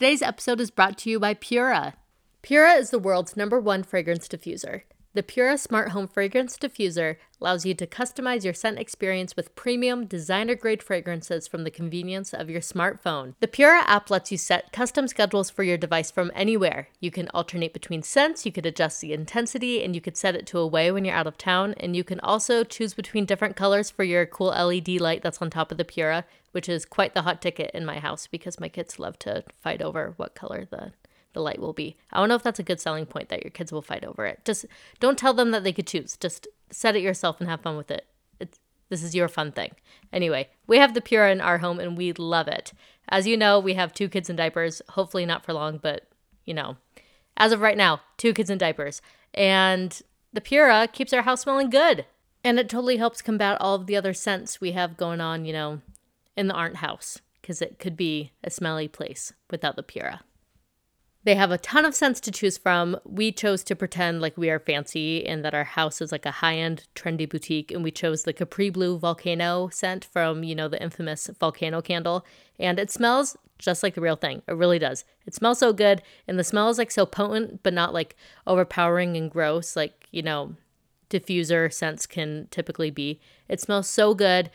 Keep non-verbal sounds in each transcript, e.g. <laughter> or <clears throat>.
Today's episode is brought to you by Pura. Pura is the world's number one fragrance diffuser. The Pura Smart Home Fragrance Diffuser allows you to customize your scent experience with premium, designer grade fragrances from the convenience of your smartphone. The Pura app lets you set custom schedules for your device from anywhere. You can alternate between scents, you could adjust the intensity, and you could set it to away when you're out of town. And you can also choose between different colors for your cool LED light that's on top of the Pura, which is quite the hot ticket in my house because my kids love to fight over what color the the light will be. I don't know if that's a good selling point that your kids will fight over it. Just don't tell them that they could choose. Just set it yourself and have fun with it. It's, this is your fun thing. Anyway, we have the Pura in our home and we love it. As you know, we have two kids in diapers. Hopefully not for long, but you know, as of right now, two kids in diapers. And the Pura keeps our house smelling good. And it totally helps combat all of the other scents we have going on, you know, in the Arndt house, because it could be a smelly place without the Pura. They have a ton of scents to choose from. We chose to pretend like we are fancy and that our house is like a high end, trendy boutique. And we chose the Capri Blue Volcano scent from, you know, the infamous volcano candle. And it smells just like the real thing. It really does. It smells so good. And the smell is like so potent, but not like overpowering and gross, like, you know, diffuser scents can typically be. It smells so good.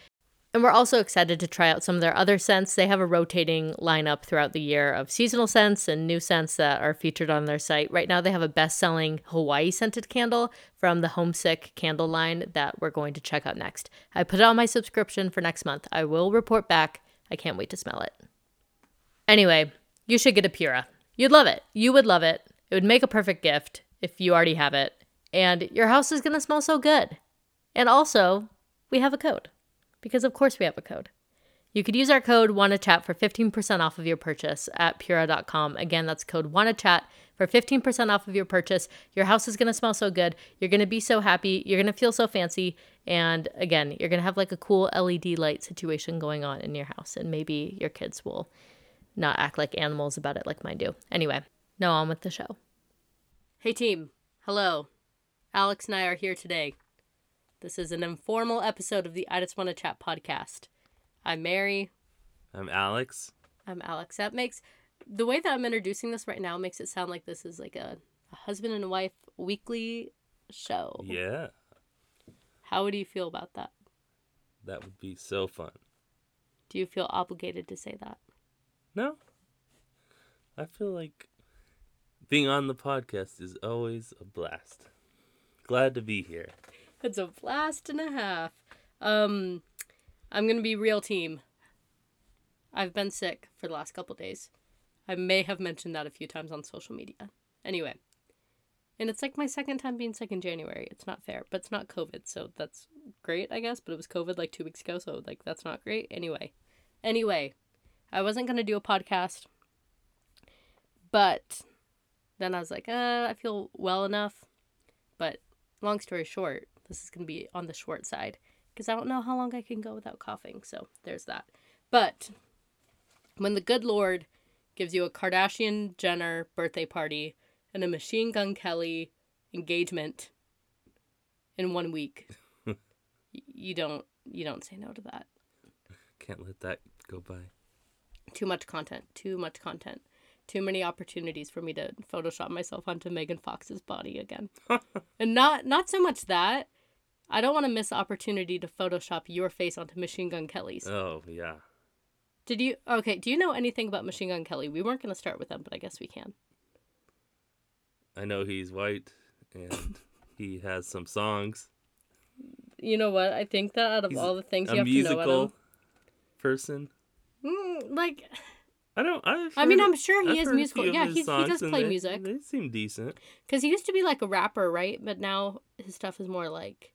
And we're also excited to try out some of their other scents. They have a rotating lineup throughout the year of seasonal scents and new scents that are featured on their site. Right now, they have a best selling Hawaii scented candle from the Homesick candle line that we're going to check out next. I put it on my subscription for next month. I will report back. I can't wait to smell it. Anyway, you should get a Pura. You'd love it. You would love it. It would make a perfect gift if you already have it. And your house is going to smell so good. And also, we have a code because of course we have a code. You could use our code WannaChat for 15% off of your purchase at Pura.com. Again, that's code WannaChat for 15% off of your purchase. Your house is going to smell so good. You're going to be so happy. You're going to feel so fancy. And again, you're going to have like a cool LED light situation going on in your house. And maybe your kids will not act like animals about it like mine do. Anyway, now on with the show. Hey, team. Hello. Alex and I are here today this is an informal episode of the I Just Wanna Chat podcast. I'm Mary. I'm Alex. I'm Alex. That makes the way that I'm introducing this right now makes it sound like this is like a, a husband and wife weekly show. Yeah. How would you feel about that? That would be so fun. Do you feel obligated to say that? No. I feel like being on the podcast is always a blast. Glad to be here. It's a blast and a half. Um, I'm gonna be real team. I've been sick for the last couple days. I may have mentioned that a few times on social media. Anyway, and it's like my second time being sick in January. It's not fair, but it's not COVID, so that's great, I guess. But it was COVID like two weeks ago, so like that's not great. Anyway, anyway, I wasn't gonna do a podcast, but then I was like, uh, I feel well enough. But long story short, this is going to be on the short side because I don't know how long I can go without coughing. So there's that. But when the good Lord gives you a Kardashian Jenner birthday party and a Machine Gun Kelly engagement in one week, <laughs> you don't you don't say no to that. Can't let that go by. Too much content. Too much content. Too many opportunities for me to Photoshop myself onto Megan Fox's body again. <laughs> and not not so much that, I don't want to miss the opportunity to Photoshop your face onto Machine Gun Kelly's. Oh, yeah. Did you okay, do you know anything about Machine Gun Kelly? We weren't gonna start with them, but I guess we can. I know he's white and <laughs> he has some songs. You know what? I think that out of he's all the things you have to know about him, person. Mm, like I don't. I've I mean, I'm sure he I've is musical. Yeah, he he does play they, music. They seem decent. Because he used to be like a rapper, right? But now his stuff is more like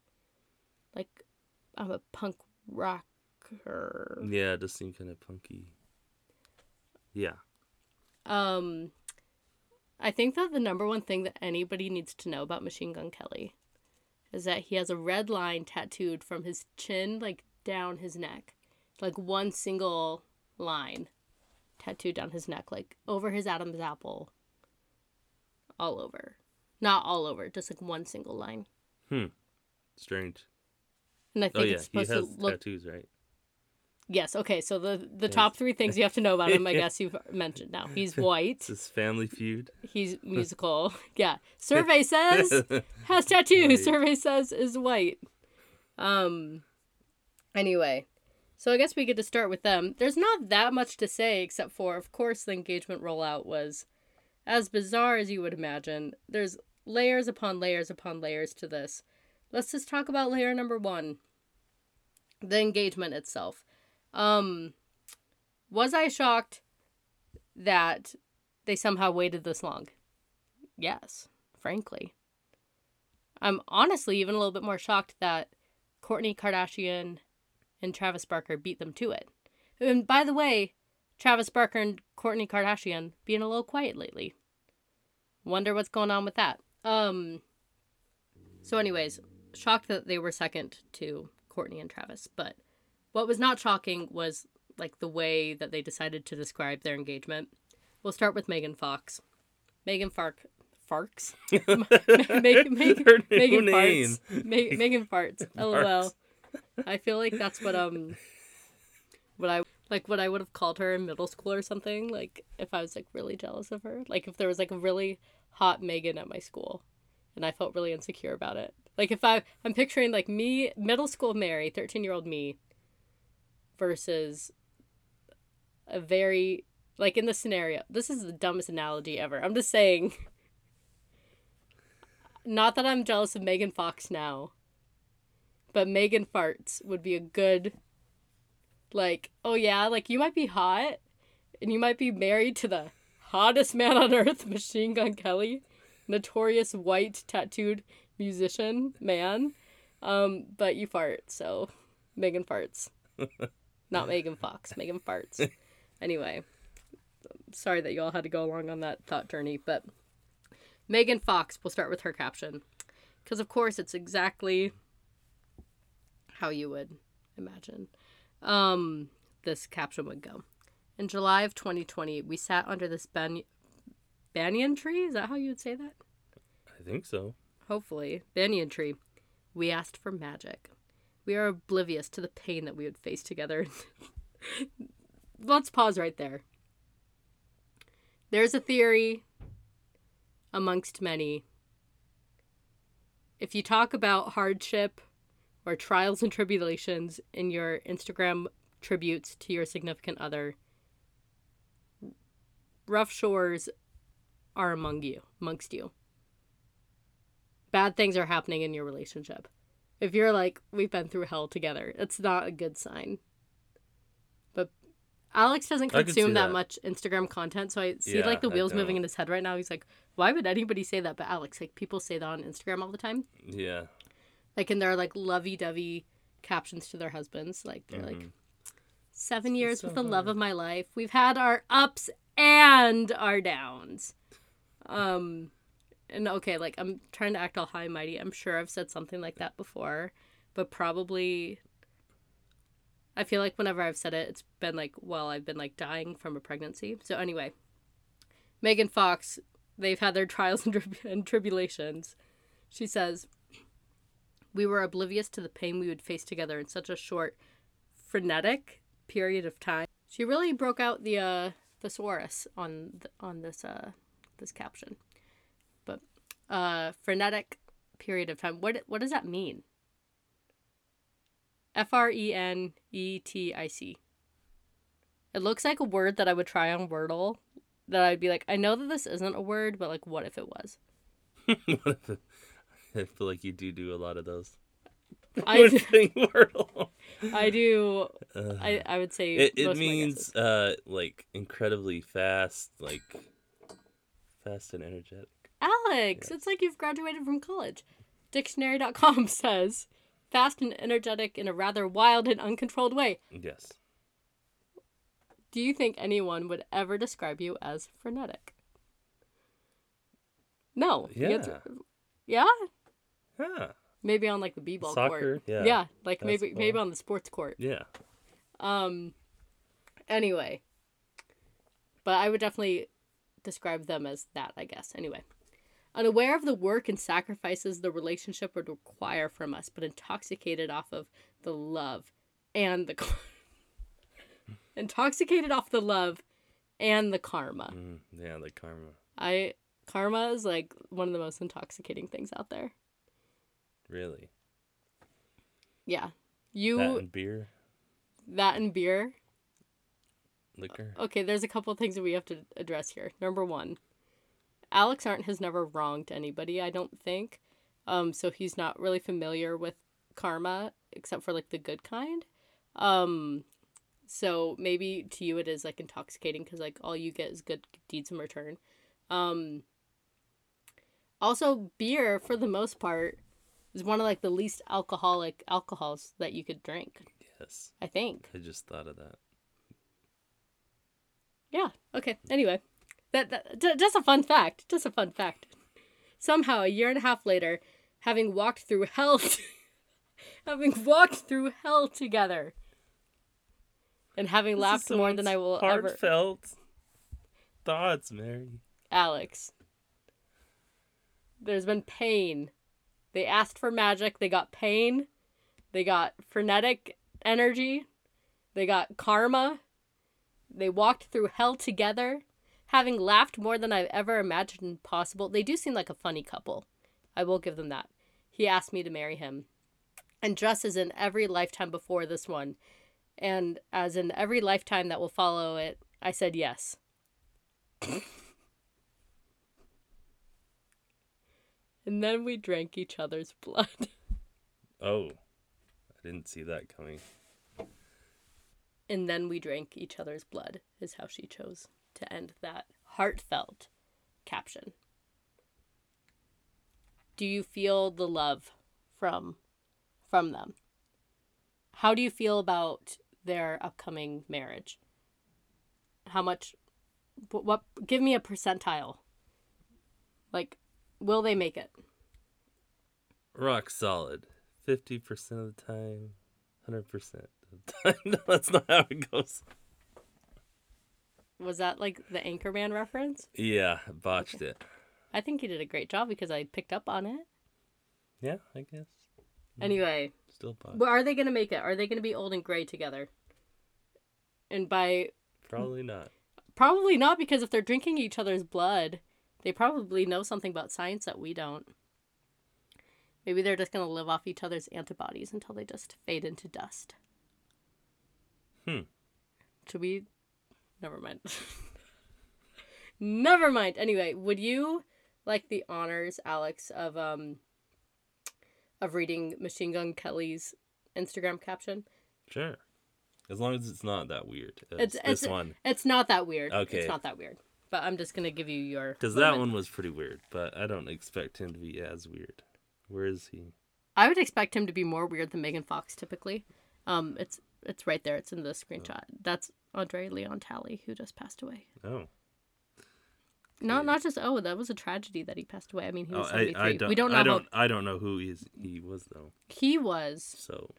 I'm a punk rocker. Yeah, it does seem kind of punky. Yeah. Um, I think that the number one thing that anybody needs to know about Machine Gun Kelly is that he has a red line tattooed from his chin like down his neck, like one single line tattooed down his neck, like over his Adam's apple, all over. Not all over, just like one single line. Hmm. Strange. And I oh, think yeah. it's supposed he has to look tattoos, right? Yes. Okay. So the the top three things you have to know about him, I <laughs> guess you've mentioned now. He's <laughs> white. This his family feud. He's <laughs> musical. Yeah. Survey says has tattoo. Right. Survey says is white. Um. Anyway, so I guess we get to start with them. There's not that much to say except for, of course, the engagement rollout was as bizarre as you would imagine. There's layers upon layers upon layers to this. Let's just talk about layer number one. The engagement itself. Um, was I shocked that they somehow waited this long? Yes, frankly. I'm honestly even a little bit more shocked that Kourtney Kardashian and Travis Barker beat them to it. And by the way, Travis Barker and Kourtney Kardashian being a little quiet lately. Wonder what's going on with that. Um so anyways, shocked that they were second to Kourtney and Travis, but what was not shocking was like the way that they decided to describe their engagement. We'll start with Megan Fox. Megan Fark Farks? <laughs> Megan, Megan, Megan farts. Me- Megan farts. <laughs> LOL. I feel like that's what um what I like what I would have called her in middle school or something. Like if I was like really jealous of her. Like if there was like a really hot Megan at my school and I felt really insecure about it. Like if I I'm picturing like me middle school Mary, 13-year-old me versus a very like in the scenario. This is the dumbest analogy ever. I'm just saying not that I'm jealous of Megan Fox now, but Megan Farts would be a good, like, oh yeah, like you might be hot and you might be married to the hottest man on earth, <laughs> Machine Gun Kelly, notorious white tattooed musician man, um, but you fart, so Megan Farts. <laughs> Not Megan Fox, Megan Farts. <laughs> Anyway, sorry that you all had to go along on that thought journey, but Megan Fox, we'll start with her caption. Because, of course, it's exactly how you would imagine um, this caption would go. In July of 2020, we sat under this ban- banyan tree. Is that how you would say that? I think so. Hopefully. Banyan tree. We asked for magic. We are oblivious to the pain that we would face together. <laughs> Let's pause right there. There's a theory amongst many. If you talk about hardship or trials and tribulations in your Instagram tributes to your significant other, rough shores are among you, amongst you. Bad things are happening in your relationship. If you're like, we've been through hell together, it's not a good sign. But Alex doesn't consume that. that. much Instagram content, so I see Yeah, like the wheels moving in his head right now. He's like, why would anybody say that? But Alex, like people say that on Instagram all the time. Yeah. Like in their like lovey dovey captions to their husbands. Like they're like Mhm. seven years so with the love of my life. We've had our ups and our downs. Um and okay, like I'm trying to act all high and mighty. I'm sure I've said something like that before, but probably I feel like whenever I've said it, it's been like, well, I've been like dying from a pregnancy. So anyway, Megan Fox, they've had their <laughs> trials and, trib- and tribulations. She says, "We were oblivious to the pain we would face together in such a short, frenetic period of time." She really broke out the uh, thesaurus on th- on this uh this caption, uh, frenetic period of time. What what does that mean? F R E N E T I C. It looks like a word that I would try on Wordle. That I'd be like, I know that this isn't a word, but like, what if it was? What if it- I feel like you do do a lot of those. I, <laughs> Thing Wordle. I do. Uh, I, I would say it it means uh like incredibly fast, like fast and energetic. Alex, yeah. it's like you've graduated from college. Dictionary.com <laughs> says fast and energetic in a rather wild and uncontrolled way. Yes. Do you think anyone would ever describe you as frenetic? No. answer- Yeah? Yeah. Maybe on like the b-ball court. Soccer, yeah. Yeah, like maybe Basketball. maybe on the sports court. Yeah. Um anyway. But I would definitely describe them as that, I guess. Anyway. Unaware of the work and sacrifices the relationship would require from us, but intoxicated off of the love and the <laughs> intoxicated off the love and the karma. Mm, yeah, the karma. I karma is like one of the most intoxicating things out there. Really. Yeah. You That and beer, that and beer. liquor. Okay, there's a couple things that we have to address here. Number one, Alex Arndt has never wronged anybody, I don't think. Um, so he's not really familiar with karma except for like the good kind. Um, so maybe to you it is like intoxicating because like all you get is good deeds in return. Um, also, beer for the most part is one of like the least alcoholic alcohols that you could drink. Yes. I think. I just thought of that. Yeah. Okay. Anyway, that, that just a fun fact. Just a fun fact. Somehow, a year and a half later, having walked through hell, <laughs> having walked through hell together, and having This laughed more than I will someone's ever. Heartfelt thoughts, Mary. Alex. There's been pain. They asked for magic. They got pain. They got frenetic energy. They got karma. They walked through hell together, having laughed more than I've ever imagined possible. They do seem like a funny couple. I will give them that. He asked me to marry him. And just as in every lifetime before this one, and as in every lifetime that will follow it, I said yes. <laughs> and then we drank each other's blood. <laughs> Oh, I didn't see that coming. and then we drank each other's blood, is how she chose to end that heartfelt caption. Do you feel the love from from them? How do you feel about their upcoming marriage? How much what, what give me a percentile. Like will they make it? Rock solid. 50% of the time, 100% of the time. <laughs> no, that's not how it goes. Was that like the Anchorman reference? Yeah, botched it. I think you did a great job because I picked up on it. Yeah, I guess. Anyway, Still botched. Well, are they going to make it? Are they going to be old and gray together? And by Probably not. probably not because if they're drinking each other's blood, they probably know something about science that we don't. Maybe they're just going to live off each other's antibodies until they just fade into dust. Hmm. Should we? Never mind. <laughs> Never mind. Anyway, would you like the honors, Alex, of um of reading Machine Gun Kelly's Instagram caption? Sure. As long as it's not that weird. as It's this it's, one. It's not that weird. Okay. It's not that weird. But I'm just gonna give you your. Because that one was pretty weird, but I don't expect him to be as weird. Where is he? I would expect him to be more weird than Megan Fox typically. Um, it's it's right there. It's in the screenshot. That's Andre Leon Talley who just passed away. Oh. Not not just oh that was a tragedy that he passed away. I mean he Oh, was I, seventy three. don't. We don't know I don't. how I don't know who he is, he was though. he was So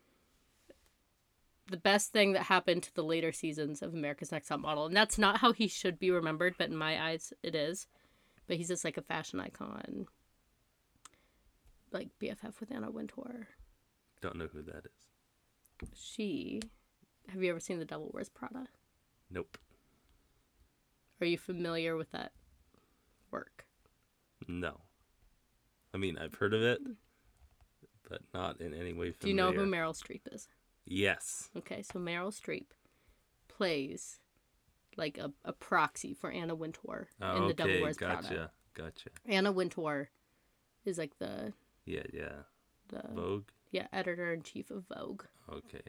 the best thing that happened to the later seasons of America's Next Top Model, and that's not how he should be remembered, but in my eyes it is. But he's just like a fashion icon, like BFF with Anna Wintour. don't know who that is. She, have you ever seen The Devil Wears Prada? Nope. Are you familiar with that work? No. I mean, I've heard of it, but not in any way familiar. Do you know who Meryl Streep is? Yes. Okay, so Meryl Streep plays like a, a proxy for Anna Wintour Oh, in The Devil okay. Wears Gotcha. Prada. Gotcha. Anna Wintour is like the Yeah. Yeah. the Vogue. yeah editor in chief of Vogue. Okay.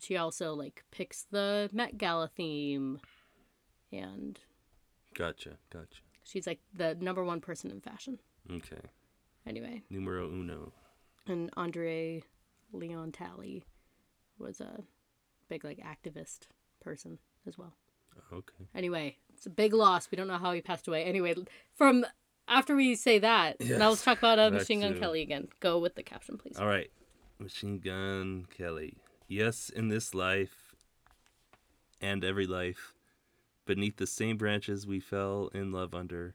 She also like picks the Met Gala theme, and Gotcha. Gotcha. she's like the number one person in fashion. Okay. Anyway, Numero uno. and Andre Leon Talley was a big like activist person as well. Okay. Anyway, it's a big loss. We don't know how he passed away. Anyway, from after we say that, now let's talk about uh, back Machine Gun to- Kelly again. Go with the caption, please. All right. Machine Gun Kelly. Yes, in this life and every life, beneath the same branches we fell in love under,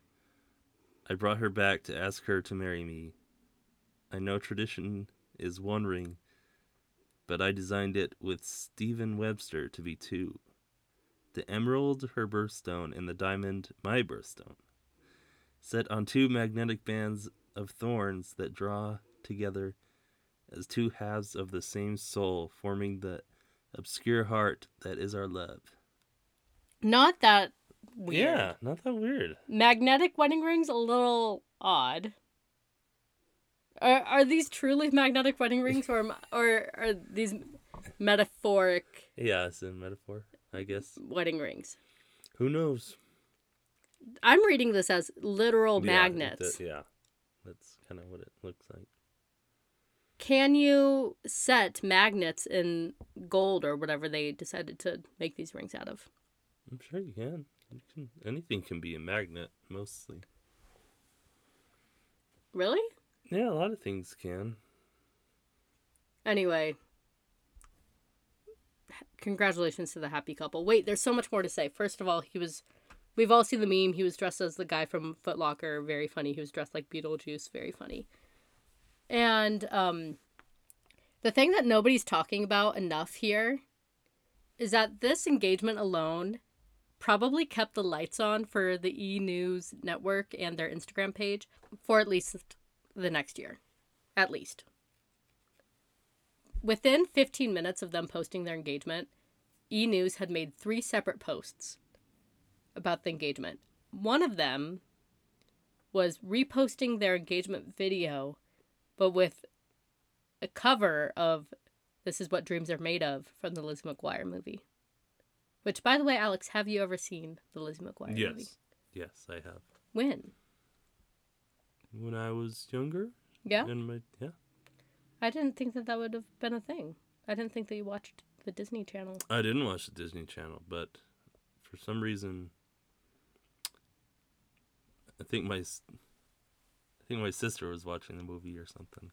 I brought her back to ask her to marry me. I know tradition is one ring, but I designed it with Stephen Webster to be two. The emerald, her birthstone, and the diamond, my birthstone. Set on two magnetic bands of thorns that draw together as two halves of the same soul, forming the obscure heart that is our love. Not that weird. Yeah, not that weird. Magnetic wedding rings, a little odd. Are, are these truly magnetic wedding rings, or <laughs> or are these metaphoric Yeah, it's a metaphor, I guess. wedding rings? Who knows? I'm reading this as literal Yeah, magnets. do- yeah, that's kind of what it looks like. Can you set magnets in gold or whatever they decided to make these rings out of? I'm sure you can. You can. Anything can be a magnet, mostly. Really? Yeah, a lot of things can. Anyway, congratulations to the happy couple. Wait, there's so much more to say. First of all, he was. We've all seen the meme. He was dressed as the guy from Foot Locker. Very funny. He was dressed like Beetlejuice. Very funny. And um, the thing that nobody's talking about enough here is that this engagement alone probably kept the lights on for the E News network and their Instagram page for at least the next year. At least. Within 15 minutes of them posting their engagement, E News had made three separate posts about the engagement. One of them was reposting their engagement video, but with a cover of This Is What Dreams Are Made Of from the Lizzie McGuire movie. Which, by the way, Alex, have you ever seen the Lizzie McGuire movie? Yes, yes, I have. When? When I was younger, Yeah? in my yeah, I didn't think that that would have been a thing. I didn't think that you watched the Disney Channel. I didn't watch the Disney Channel, but for some reason, I think my think my sister was watching the movie or something.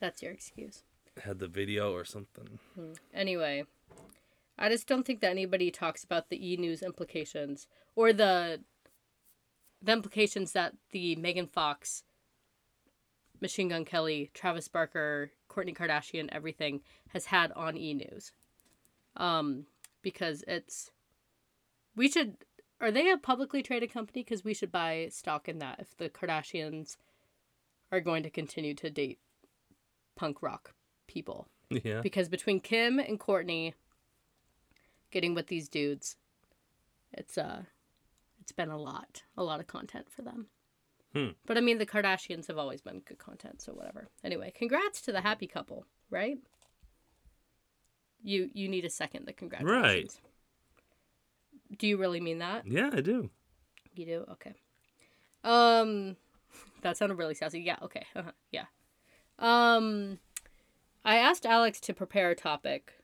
That's your excuse. Had the video or something. Anyway, I just don't think that anybody talks about the E News implications or the the implications that the Megan Fox, Machine Gun Kelly, Travis Barker, Kourtney Kardashian, everything has had on E News. Um, because it's we should are they a publicly traded company? Because we should buy stock in that if the Kardashians are going to continue to date punk rock people Yeah, because between Kim and Kourtney getting with these dudes, it's uh it's been a lot, a lot of content for them. Hmm. But I mean, the Kardashians have always been good content, so whatever. Anyway, congrats to the happy couple, right? You you need a second the congratulations. Do you really mean that? yeah, I do. You do? Okay. Um <laughs> that sounded really sassy. Yeah, okay. Uh-huh. Yeah. Um I asked Alex to prepare a topic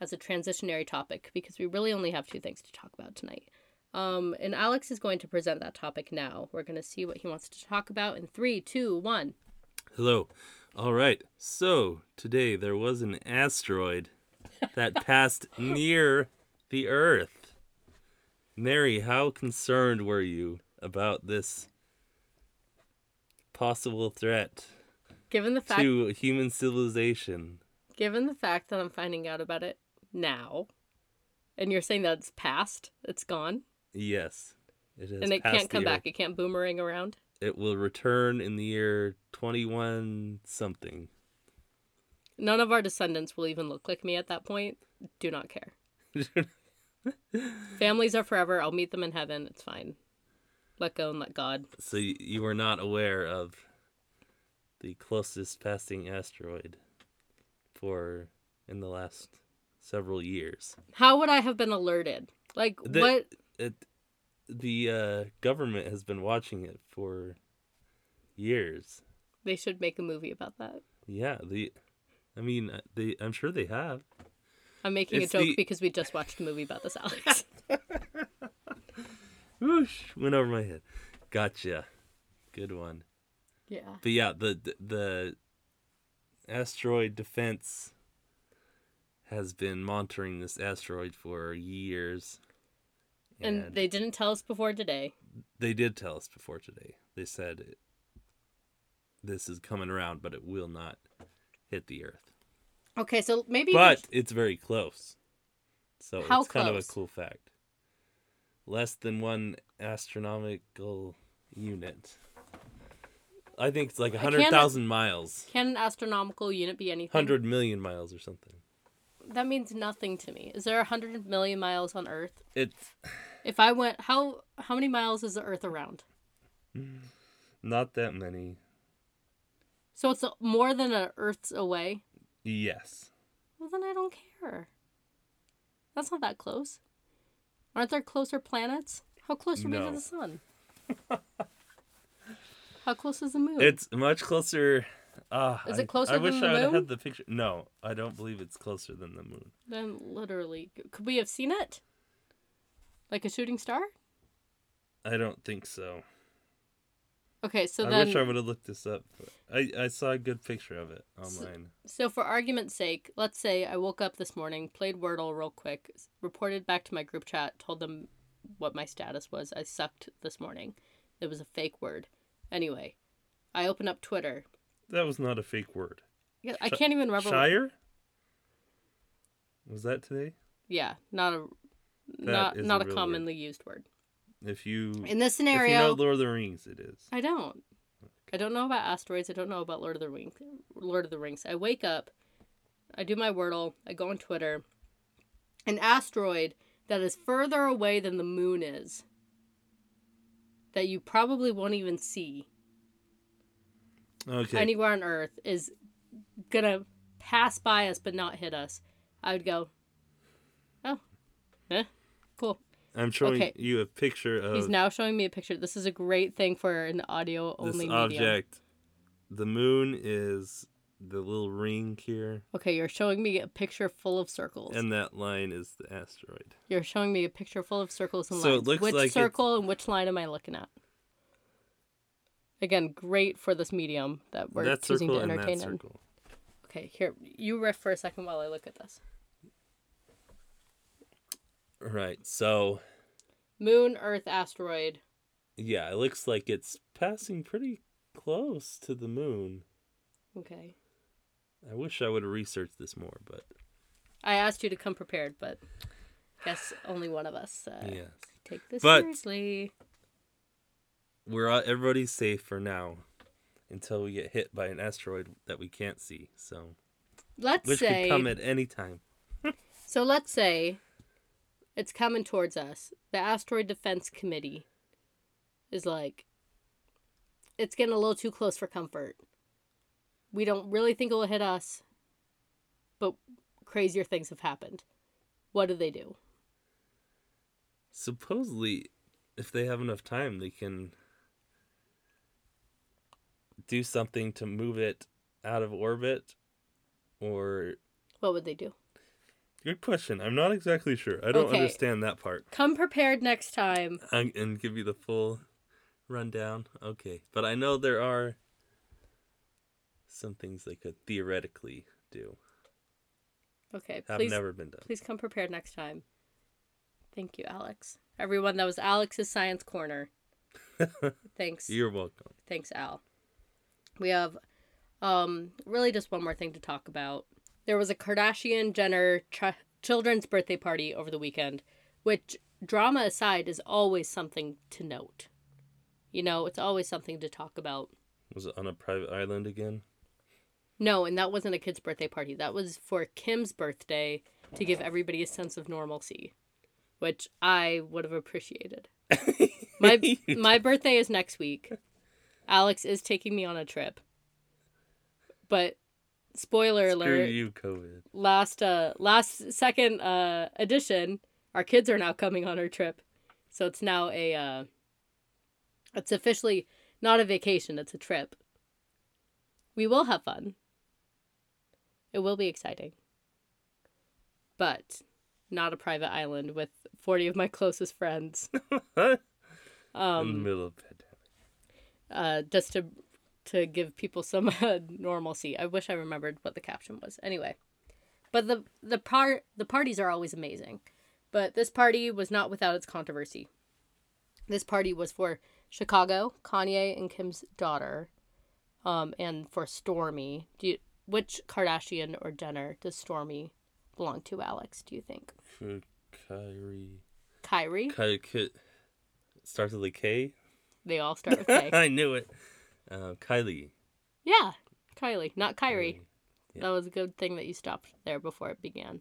as a transitionary topic because we really only have two things to talk about tonight. Um, and Alex is going to present that topic now. We're going to see what he wants to talk about in three, two, one. Hello. All right. So today there was an asteroid that <laughs> passed near the Earth. Mary, how concerned were you about this possible threat Given the fact, to human civilization? given the fact that I'm finding out about it now, and you're saying that it's past, it's gone, Yes. It has and it can't come back. It can't boomerang around. It will return in the year 21 something. None of our descendants will even look like me at that point. Do not care. <laughs> Families are forever. I'll meet them in heaven. It's fine. Let go and let God. so you were not aware of the closest passing asteroid for in the last several years. How would I have been alerted? Like The- what? It, the uh, government has been watching it for years. They should make a movie about that. Yeah, the I mean, uh, they I'm sure they have. I'm making It's a joke the- because we just watched a movie about this, Alex. <laughs> <laughs> Whoosh, went over my head. Gotcha. Good one. yeah. But yeah, the the, the asteroid defense has been monitoring this asteroid for years. And they didn't tell us before today. they did tell us before today. They said it, this is coming around, but it will not hit the Earth. Okay, so maybe But sh- it's very close. So How it's kind of a cool fact. Less than one astronomical unit. I think it's like a hundred thousand miles, Can an astronomical unit be anything? hundred million miles or something. That means nothing to me. Is there a hundred million miles on Earth? It's If I went, how how many miles is the Earth around? not that many. So it's more than an Earth's away. Yes. Well, then I don't care. That's not that close. Aren't there closer planets? How close are we to the sun? <laughs> How close is the moon? It's much closer. Ah, Is it closer I than wish the I would have moon? had the picture. No, I don't believe it's closer than the moon. Then literally, could we have seen it? Like a shooting star? I don't think so. Okay, so I then, wish I would have looked this up. but I I saw a good picture of it online. so for argument's sake, let's say I woke up this morning, played Wordle real quick, reported back to my group chat, told them what my status was. I sucked this morning. It was a fake word. Anyway, I open up Twitter. That was not a fake word. Yeah, I can't even remember. Shire? Was that today? Yeah, not a not is a not a real word. commonly used word. If you In this if you know scenario, Lord of the Rings, it is. I don't. I don't know about asteroids. I don't know about Lord of the Rings. Lord of the Rings. I wake up, I do my Wordle, I go on Twitter. An asteroid that is further away than the moon is, that you probably won't even see Okay. anywhere on Earth, is gonna pass by us but not hit us. I would go, oh, eh. I'm showing okay. you a picture of He's now showing me a picture. This is a great thing for an audio this only medium. object. The moon is the little ring here, Okay, you're showing me a picture full of circles. and that line is the asteroid. You're showing me a picture full of circles and So it lines. looks which like it's- circle and which line am I looking at? Again, great for this medium that we're that choosing to entertain that in. circle. Okay, here you riff for a second while I look at this. Right. So Moon, Earth, asteroid. yeah, it looks like it's passing pretty close to the moon. Okay. I wish I would have researched this more, but I asked you to come prepared, but I guess only one of us uh, yes, take this But- seriously. we're all, everybody's safe for now until we get hit by an asteroid that we can't see. So Let's which say could come at any time. <laughs> So let's say it's coming towards us. The Asteroid Defense Committee is like, it's getting a little too close for comfort. We don't really think it will hit us, but crazier things have happened. What do they do? Supposedly, if they have enough time, they can do something to move it out of orbit or What would they do? Good question i'm not exactly sure i don't Okay. understand that part Come prepared next time. and, and give you the full rundown okay but i know there are some things they could theoretically do Okay, have please, never been done please come prepared next time. Thank you, Alex. Everyone, that was Alex's Science Corner. <laughs> Thanks. you're welcome Thanks, Al. We have um really just one more thing to talk about. There was a Kardashian Jenner ch- children's birthday party over the weekend, which drama aside is always something to note. You know, it's always something to talk about. was it on a private island again No, and that wasn't a kid's birthday party. That was for Kim's birthday to give everybody a sense of normalcy, which I would have appreciated. <laughs> My my birthday is next week. Alex is taking me on a trip. But spoiler Screw alert, you covid last uh last second uh edition, our kids are now coming on our trip. So it's now a uh it's officially not a vacation, it's a trip. We will have fun. It will be exciting. But not a private island with 40 of my closest friends. <laughs> in the Um middle of pandemic uh, just to to give people some uh, <laughs> normalcy. I wish I remembered what the caption was. Anyway, but the the part the parties are always amazing, but this party was not without its controversy. This party was for Chicago, Kanye and Kim's daughter, um, and for Stormi. Do you, which Kardashian or Jenner does Stormi belong to? Alex, do you think? for Kyrie. Kyrie. Ky- Ky- starts with a K. They all start with K. <laughs> I knew it. Uh, Kylie. yeah, Kylie, not Kyrie. Yeah. That was a good thing that you stopped there before it began.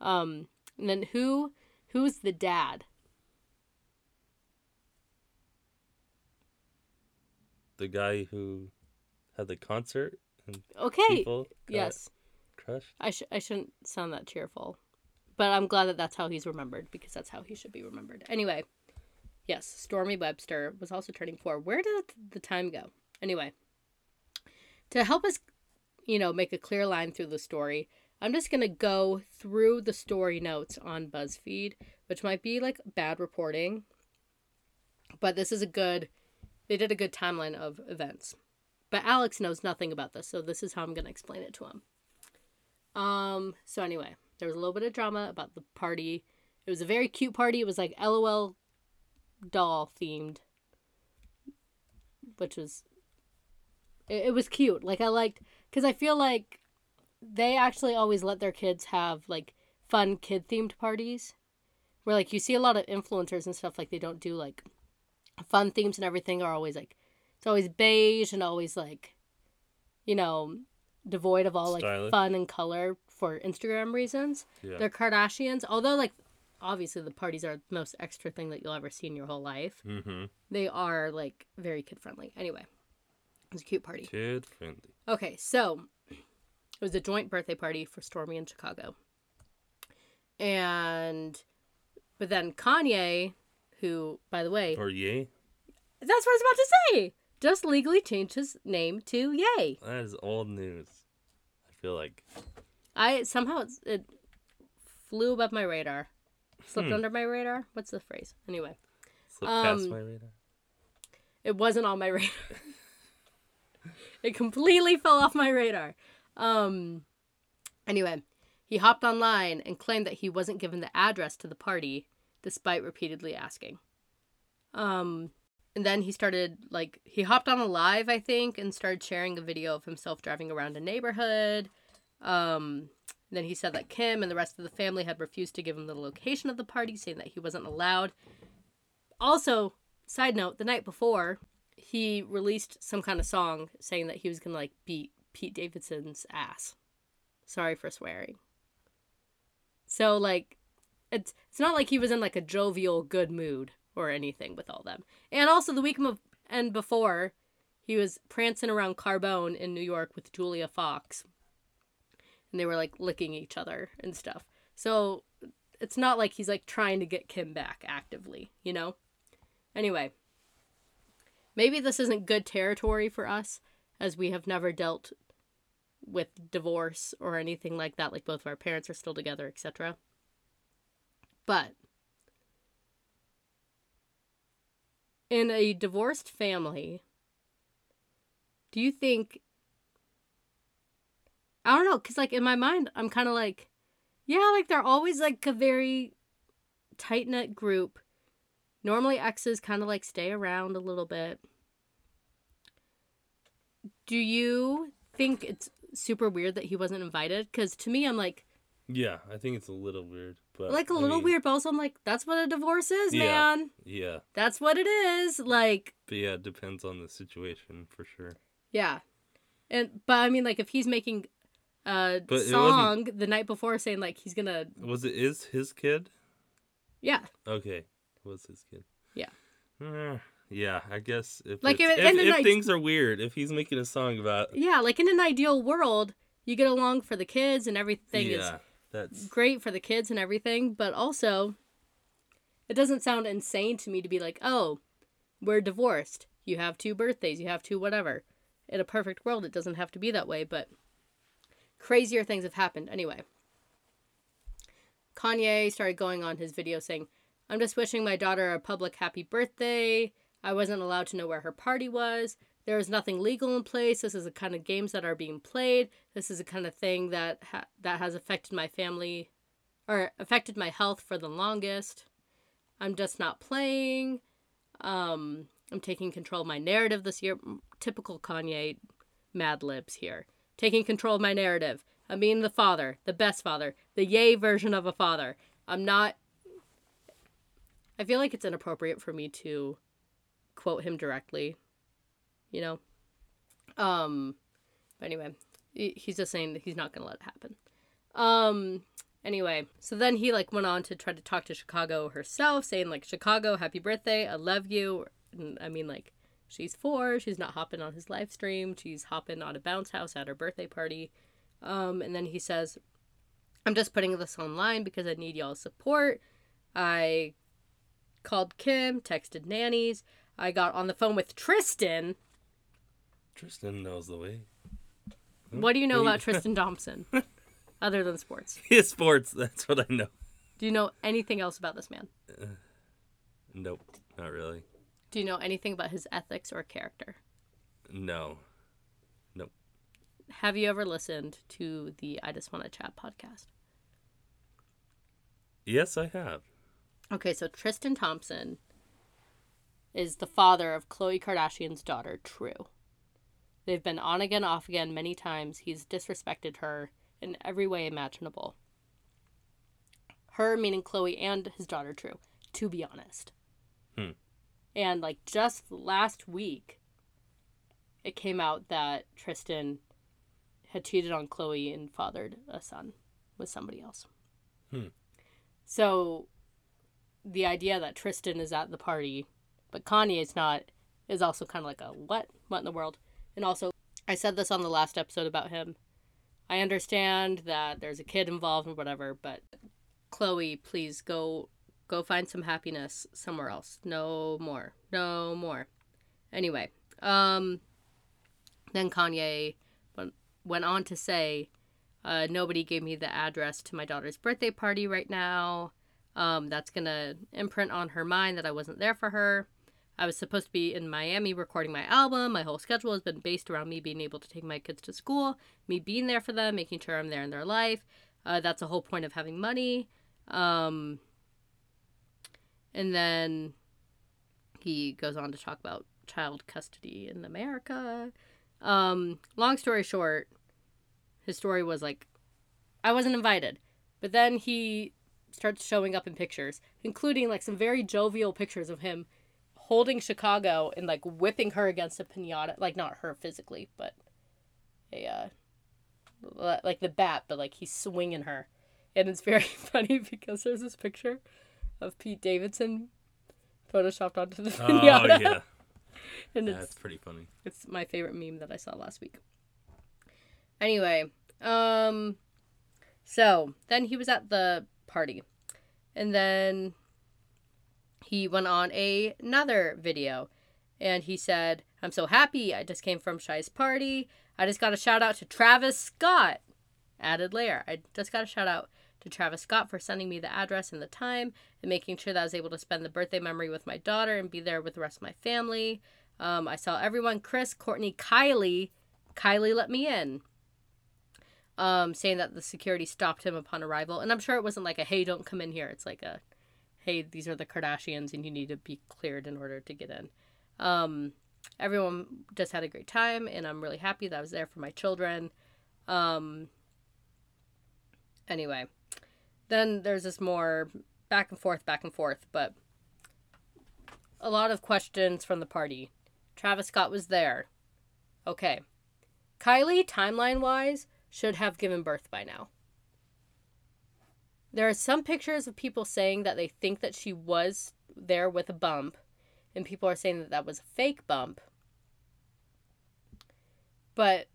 Um, and then who who's the dad? The guy who had the concert and Okay. got Yes. crushed. I sh- I shouldn't sound that cheerful, but I'm glad that that's how he's remembered because that's how he should be remembered. Anyway, yes, Stormi Webster was also turning four. Where did the time go? Anyway, to help us, you know, make a clear line through the story, I'm just gonna go through the story notes on BuzzFeed, which might be like bad reporting, but this is a good. They did a good timeline of events. But Alex knows nothing about this, so this is how I'm gonna explain it to him. Um, so anyway, there was a little bit of drama about the party. It was a very cute party. It was like LOL doll themed, which was it, it was cute. Like I liked cuz I feel like they actually always let their kids have like fun kid themed parties where like you see a lot of influencers and stuff like they don't do like fun themes and everything are always like it's always beige and always like you know devoid of all like Stylish. fun and color for Instagram reasons. Yeah. They're Kardashians, although like obviously the parties are the most extra thing that you'll ever see in your whole life. Mm-hmm. They are like very kid friendly. Anyway, it was a cute party. Kid friendly. Okay, so it was a joint birthday party for Stormi in Chicago. And but then Kanye, who by the way, Or yay. that's what I was about to say, just legally changed his name to Yay. That is old news. I feel like. I somehow it flew above my radar. Slipped Hmm. under my radar? What's the phrase? Anyway, Slipped past Um, my radar. it wasn't on my <laughs> radar. It completely fell off my radar. Um anyway, he hopped online and claimed that he wasn't given the address to the party despite repeatedly asking. Um and then he started like he hopped on a live, I think, and started sharing a video of himself driving around a neighborhood. Um then he said that Kim and the rest of the family had refused to give him the location of the party, saying that he wasn't allowed. Also, side note, the night before, he released some kind of song saying that he was gonna like beat Pete Davidson's ass. Sorry for swearing. So like it's it's not like he was in like a jovial good mood or anything with all them. And also the week and before, he was prancing around Carbone in New York with Julia Fox. And they were like licking each other and stuff. So it's not like he's like trying to get Kim back actively, you know? Anyway, maybe this isn't good territory for us as we have never dealt with divorce or anything like that like both of our parents are still together, etc. But in a divorced family, do you think I don't know, cuz like in my mind I'm kind of like yeah, like they're always like a very tight-knit group. Normally exes kind of like stay around a little bit. Do you think it's super weird that he wasn't invited? Cuz to me I'm like Yeah, I think it's a little weird, but like a I little mean, weird, but also I'm like that's what a divorce is, Yeah. man. Yeah, That's what it is. Like but yeah, it depends on the situation for sure. Yeah. And but I mean like if he's making a But song the night before saying like he's gonna Was it is his kid? yeah. Okay, was his kid. Yeah. Yeah, I guess if Like, if- if, if things are weird, if he's making a song about Yeah, like in an ideal world, you get along for the kids and everything yeah, that's is great for the kids and everything, but also it doesn't sound insane to me to be like, "Oh, we're divorced. You have two birthdays, you have two whatever." In a perfect world, it doesn't have to be that way, but crazier things have happened anyway. Kanye started going on his video saying, I'm just wishing my daughter a public happy birthday. I wasn't allowed to know where her party was. There is nothing legal in place. This is the kind of games that are being played. This is the kind of thing that ha- that has affected my family or affected my health for the longest. I'm just not playing. Um, I'm taking control of my narrative this year. Typical Kanye Mad Libs here. Taking control of my narrative. I'm being the father, the best father, the yay version of a father. I'm not I feel like it's inappropriate for me to quote him directly, you know. Um, but anyway, he's just saying that he's not gonna let it happen. Um, anyway, so then he like went on to try to talk to Chicago herself, saying like, "Chicago, happy birthday, I love you." And, I mean, like, she's four, she's not hopping on his live stream, she's hopping on a bounce house at her birthday party. Um, and then he says, "I'm just putting this online because I need y'all's support." I called Kim, texted nannies. I got on the phone with Tristan. Tristan knows the way. What do you know about Tristan Thompson <laughs> other than sports? His sports, that's what I know. Do you know anything else about this man? Uh, nope, not really. Do you know anything about his ethics or character? No. Nope. Have you ever listened to the I Just Wanna Chat podcast? Yes, I have. Okay, so Tristan Thompson is the father of Khloe Kardashian's daughter, True. They've been on again, off again many times. He's disrespected her in every way imaginable. Her, meaning Khloe, and his daughter, True, to be honest. Hmm. And like just last week, it came out that Tristan had cheated on Khloe and fathered a son with somebody else. Hmm. So the idea that Tristan is at the party, but Kanye is not, is also kind of like a what? What in the world? And also, I said this on the last episode about him. I understand that there's a kid involved and whatever, but Khloe, please go go find some happiness somewhere else. No more. No more. Anyway, um then Kanye went, on to say, uh, nobody gave me the address to my daughter's birthday party right now. Um, that's gonna imprint on her mind that I wasn't there for her. I was supposed to be in Miami recording my album. My whole schedule has been based around me being able to take my kids to school, me being there for them, making sure I'm there in their life. Uh, that's the whole point of having money. Um, and then he goes on to talk about child custody in America. Um, long story short, his story was like, I wasn't invited. But then he starts showing up in pictures, including like some very jovial pictures of him holding Chicago and like whipping her against a pinata. Like, not her physically, but a, uh, like the bat, but like he's swinging her. And it's very <laughs> funny because there's this picture of Pete Davidson photoshopped onto the Oh, pinata. yeah. <laughs> and That's it's pretty funny. it's my favorite meme that I saw last week. Anyway, um so then he was at the party. And then he went on a, another video and he said, I'm so happy. I just came from Chi's party. I just got a shout out to Travis Scott. Added layer. I just got a shout out to Travis Scott for sending me the address and the time and making sure that I was able to spend the birthday memory with my daughter and be there with the rest of my family. Um, I saw everyone Kris, Kourtney, Kylie. Kylie let me in. Um, saying that the security stopped him upon arrival. And I'm sure it wasn't like a, hey, don't come in here. It's like a, hey, these are the Kardashians and you need to be cleared in order to get in. Um, everyone just had a great time and I'm really happy that I was there for my children. Um, anyway, then there's this more back and forth, back and forth, but a lot of questions from the party. Travis Scott was there. Okay. Kylie, timeline wise, should have given birth by now. There are some pictures of people saying that they think that she was there with a bump, and people are saying that that was a fake bump. But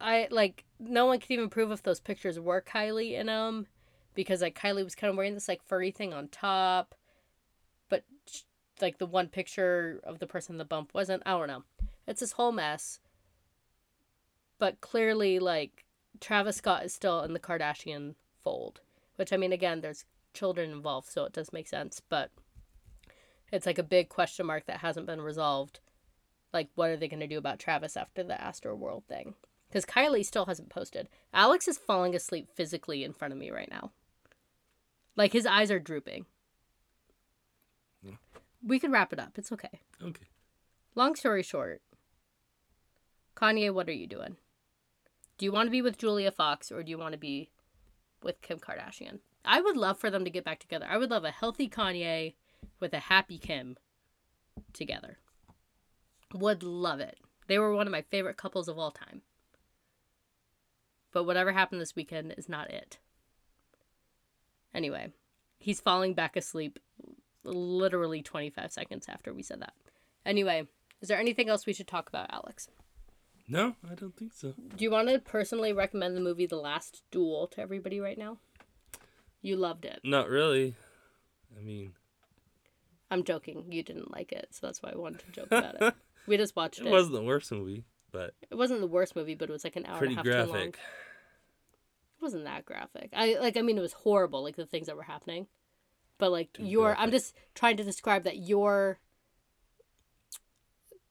I like no one can even prove if those pictures were Kylie in them because like Kylie was kind of wearing this like furry thing on top, but like the one picture of the person the bump wasn't. I don't know. It's this whole mess. But clearly, like Travis Scott is still in the Kardashian fold, which I mean, again, there's children involved, so it does make sense. But it's like a big question mark that hasn't been resolved. Like, what are they going to do about Travis after the Astroworld thing? Because Kylie still hasn't posted. Alex is falling asleep physically in front of me right now. Like, his eyes are drooping. Yeah. We can wrap it up. It's okay. Okay. Long story short, Kanye, what are you doing? Do you want to be with Julia Fox or do you want to be with Kim Kardashian? I would love for them to get back together. I would love a healthy Kanye with a happy Kim together. Would love it. They were one of my favorite couples of all time. But whatever happened this weekend is not it. Anyway, he's falling back asleep literally 25 seconds after we said that. Anyway, is there anything else we should talk about, Alex? No, I don't think so. Do you want to personally recommend the movie The Last Duel to everybody right now? You loved it. Not really. I mean, I'm joking. You didn't like it, so that's why I wanted to joke about it. <laughs> We just watched it. it wasn't the worst movie, but It wasn't the worst movie, but it was like an hour pretty and a half too long. graphic. It wasn't that graphic. I like. I mean, it was horrible, like the things that were happening. But like Too your, I'm just trying to describe that your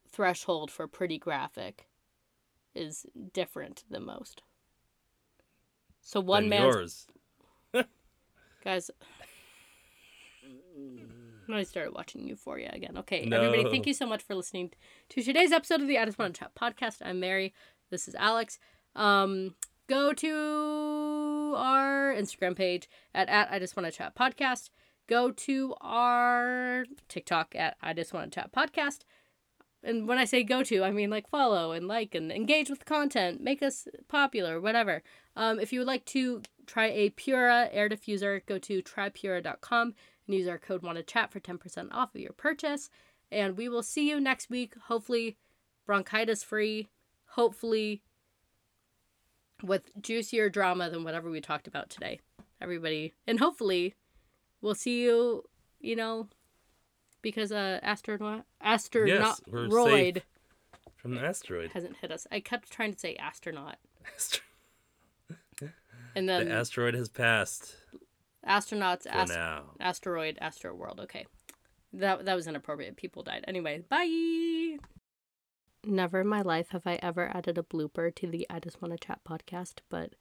threshold for pretty graphic is different than most. So one man's yours. <laughs> guys. I started watching Euphoria again. Okay, everybody, thank you so much for listening to today's episode of the I Just Wanna Chat podcast. I'm Mary. This is Alex. Um, go to our Instagram page at, at I Just Wanna Chat podcast. Go to our TikTok at I Just Wanna Chat podcast. And when I say go to, I mean like follow and like and engage with content, make us popular, whatever. Um, if you would like to try a Pura air diffuser, go to trypura.com and use our code WANTACHAT for 10% off of your purchase. And we will see you next week, hopefully bronchitis free, hopefully with juicier drama than whatever we talked about today. Everybody, and hopefully we'll see you, you know, because uh astronaut astronaut we're roid. From the asteroid. hasn't hit us. I kept trying to say astronaut. <laughs> And then the asteroid has passed astronauts for ast- now. asteroid astro world okay that that was inappropriate people died anyway bye never in my life have i ever added a blooper to the i just wanna chat podcast but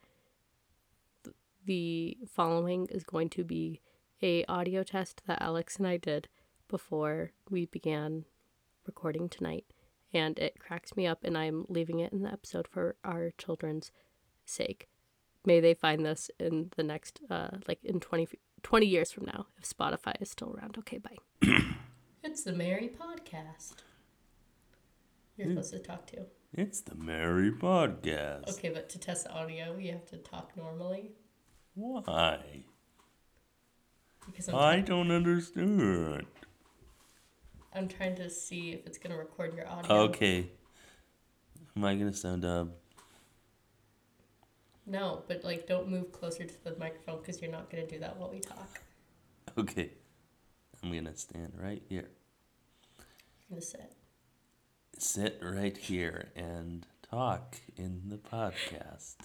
th- the following is going to be a audio test that alex and i did before we began recording tonight and it cracks me up and i'm leaving it in the episode for our children's sake. May they find this in the next uh like in 20, 20 years from now if spotify is still around. Okay bye. <clears throat> It's the mary podcast. You're supposed to talk to. It's the Mary Podcast. okay but to test the audio you have to talk normally? Why? because i'm, I don't understand. I'm trying to see if it's going to record your audio Okay. Am I gonna sound dumb? no but like don't move closer to the microphone because you're not going to do that while we talk Okay. I'm gonna stand right here. you're to sit Sit right here and talk in the podcast.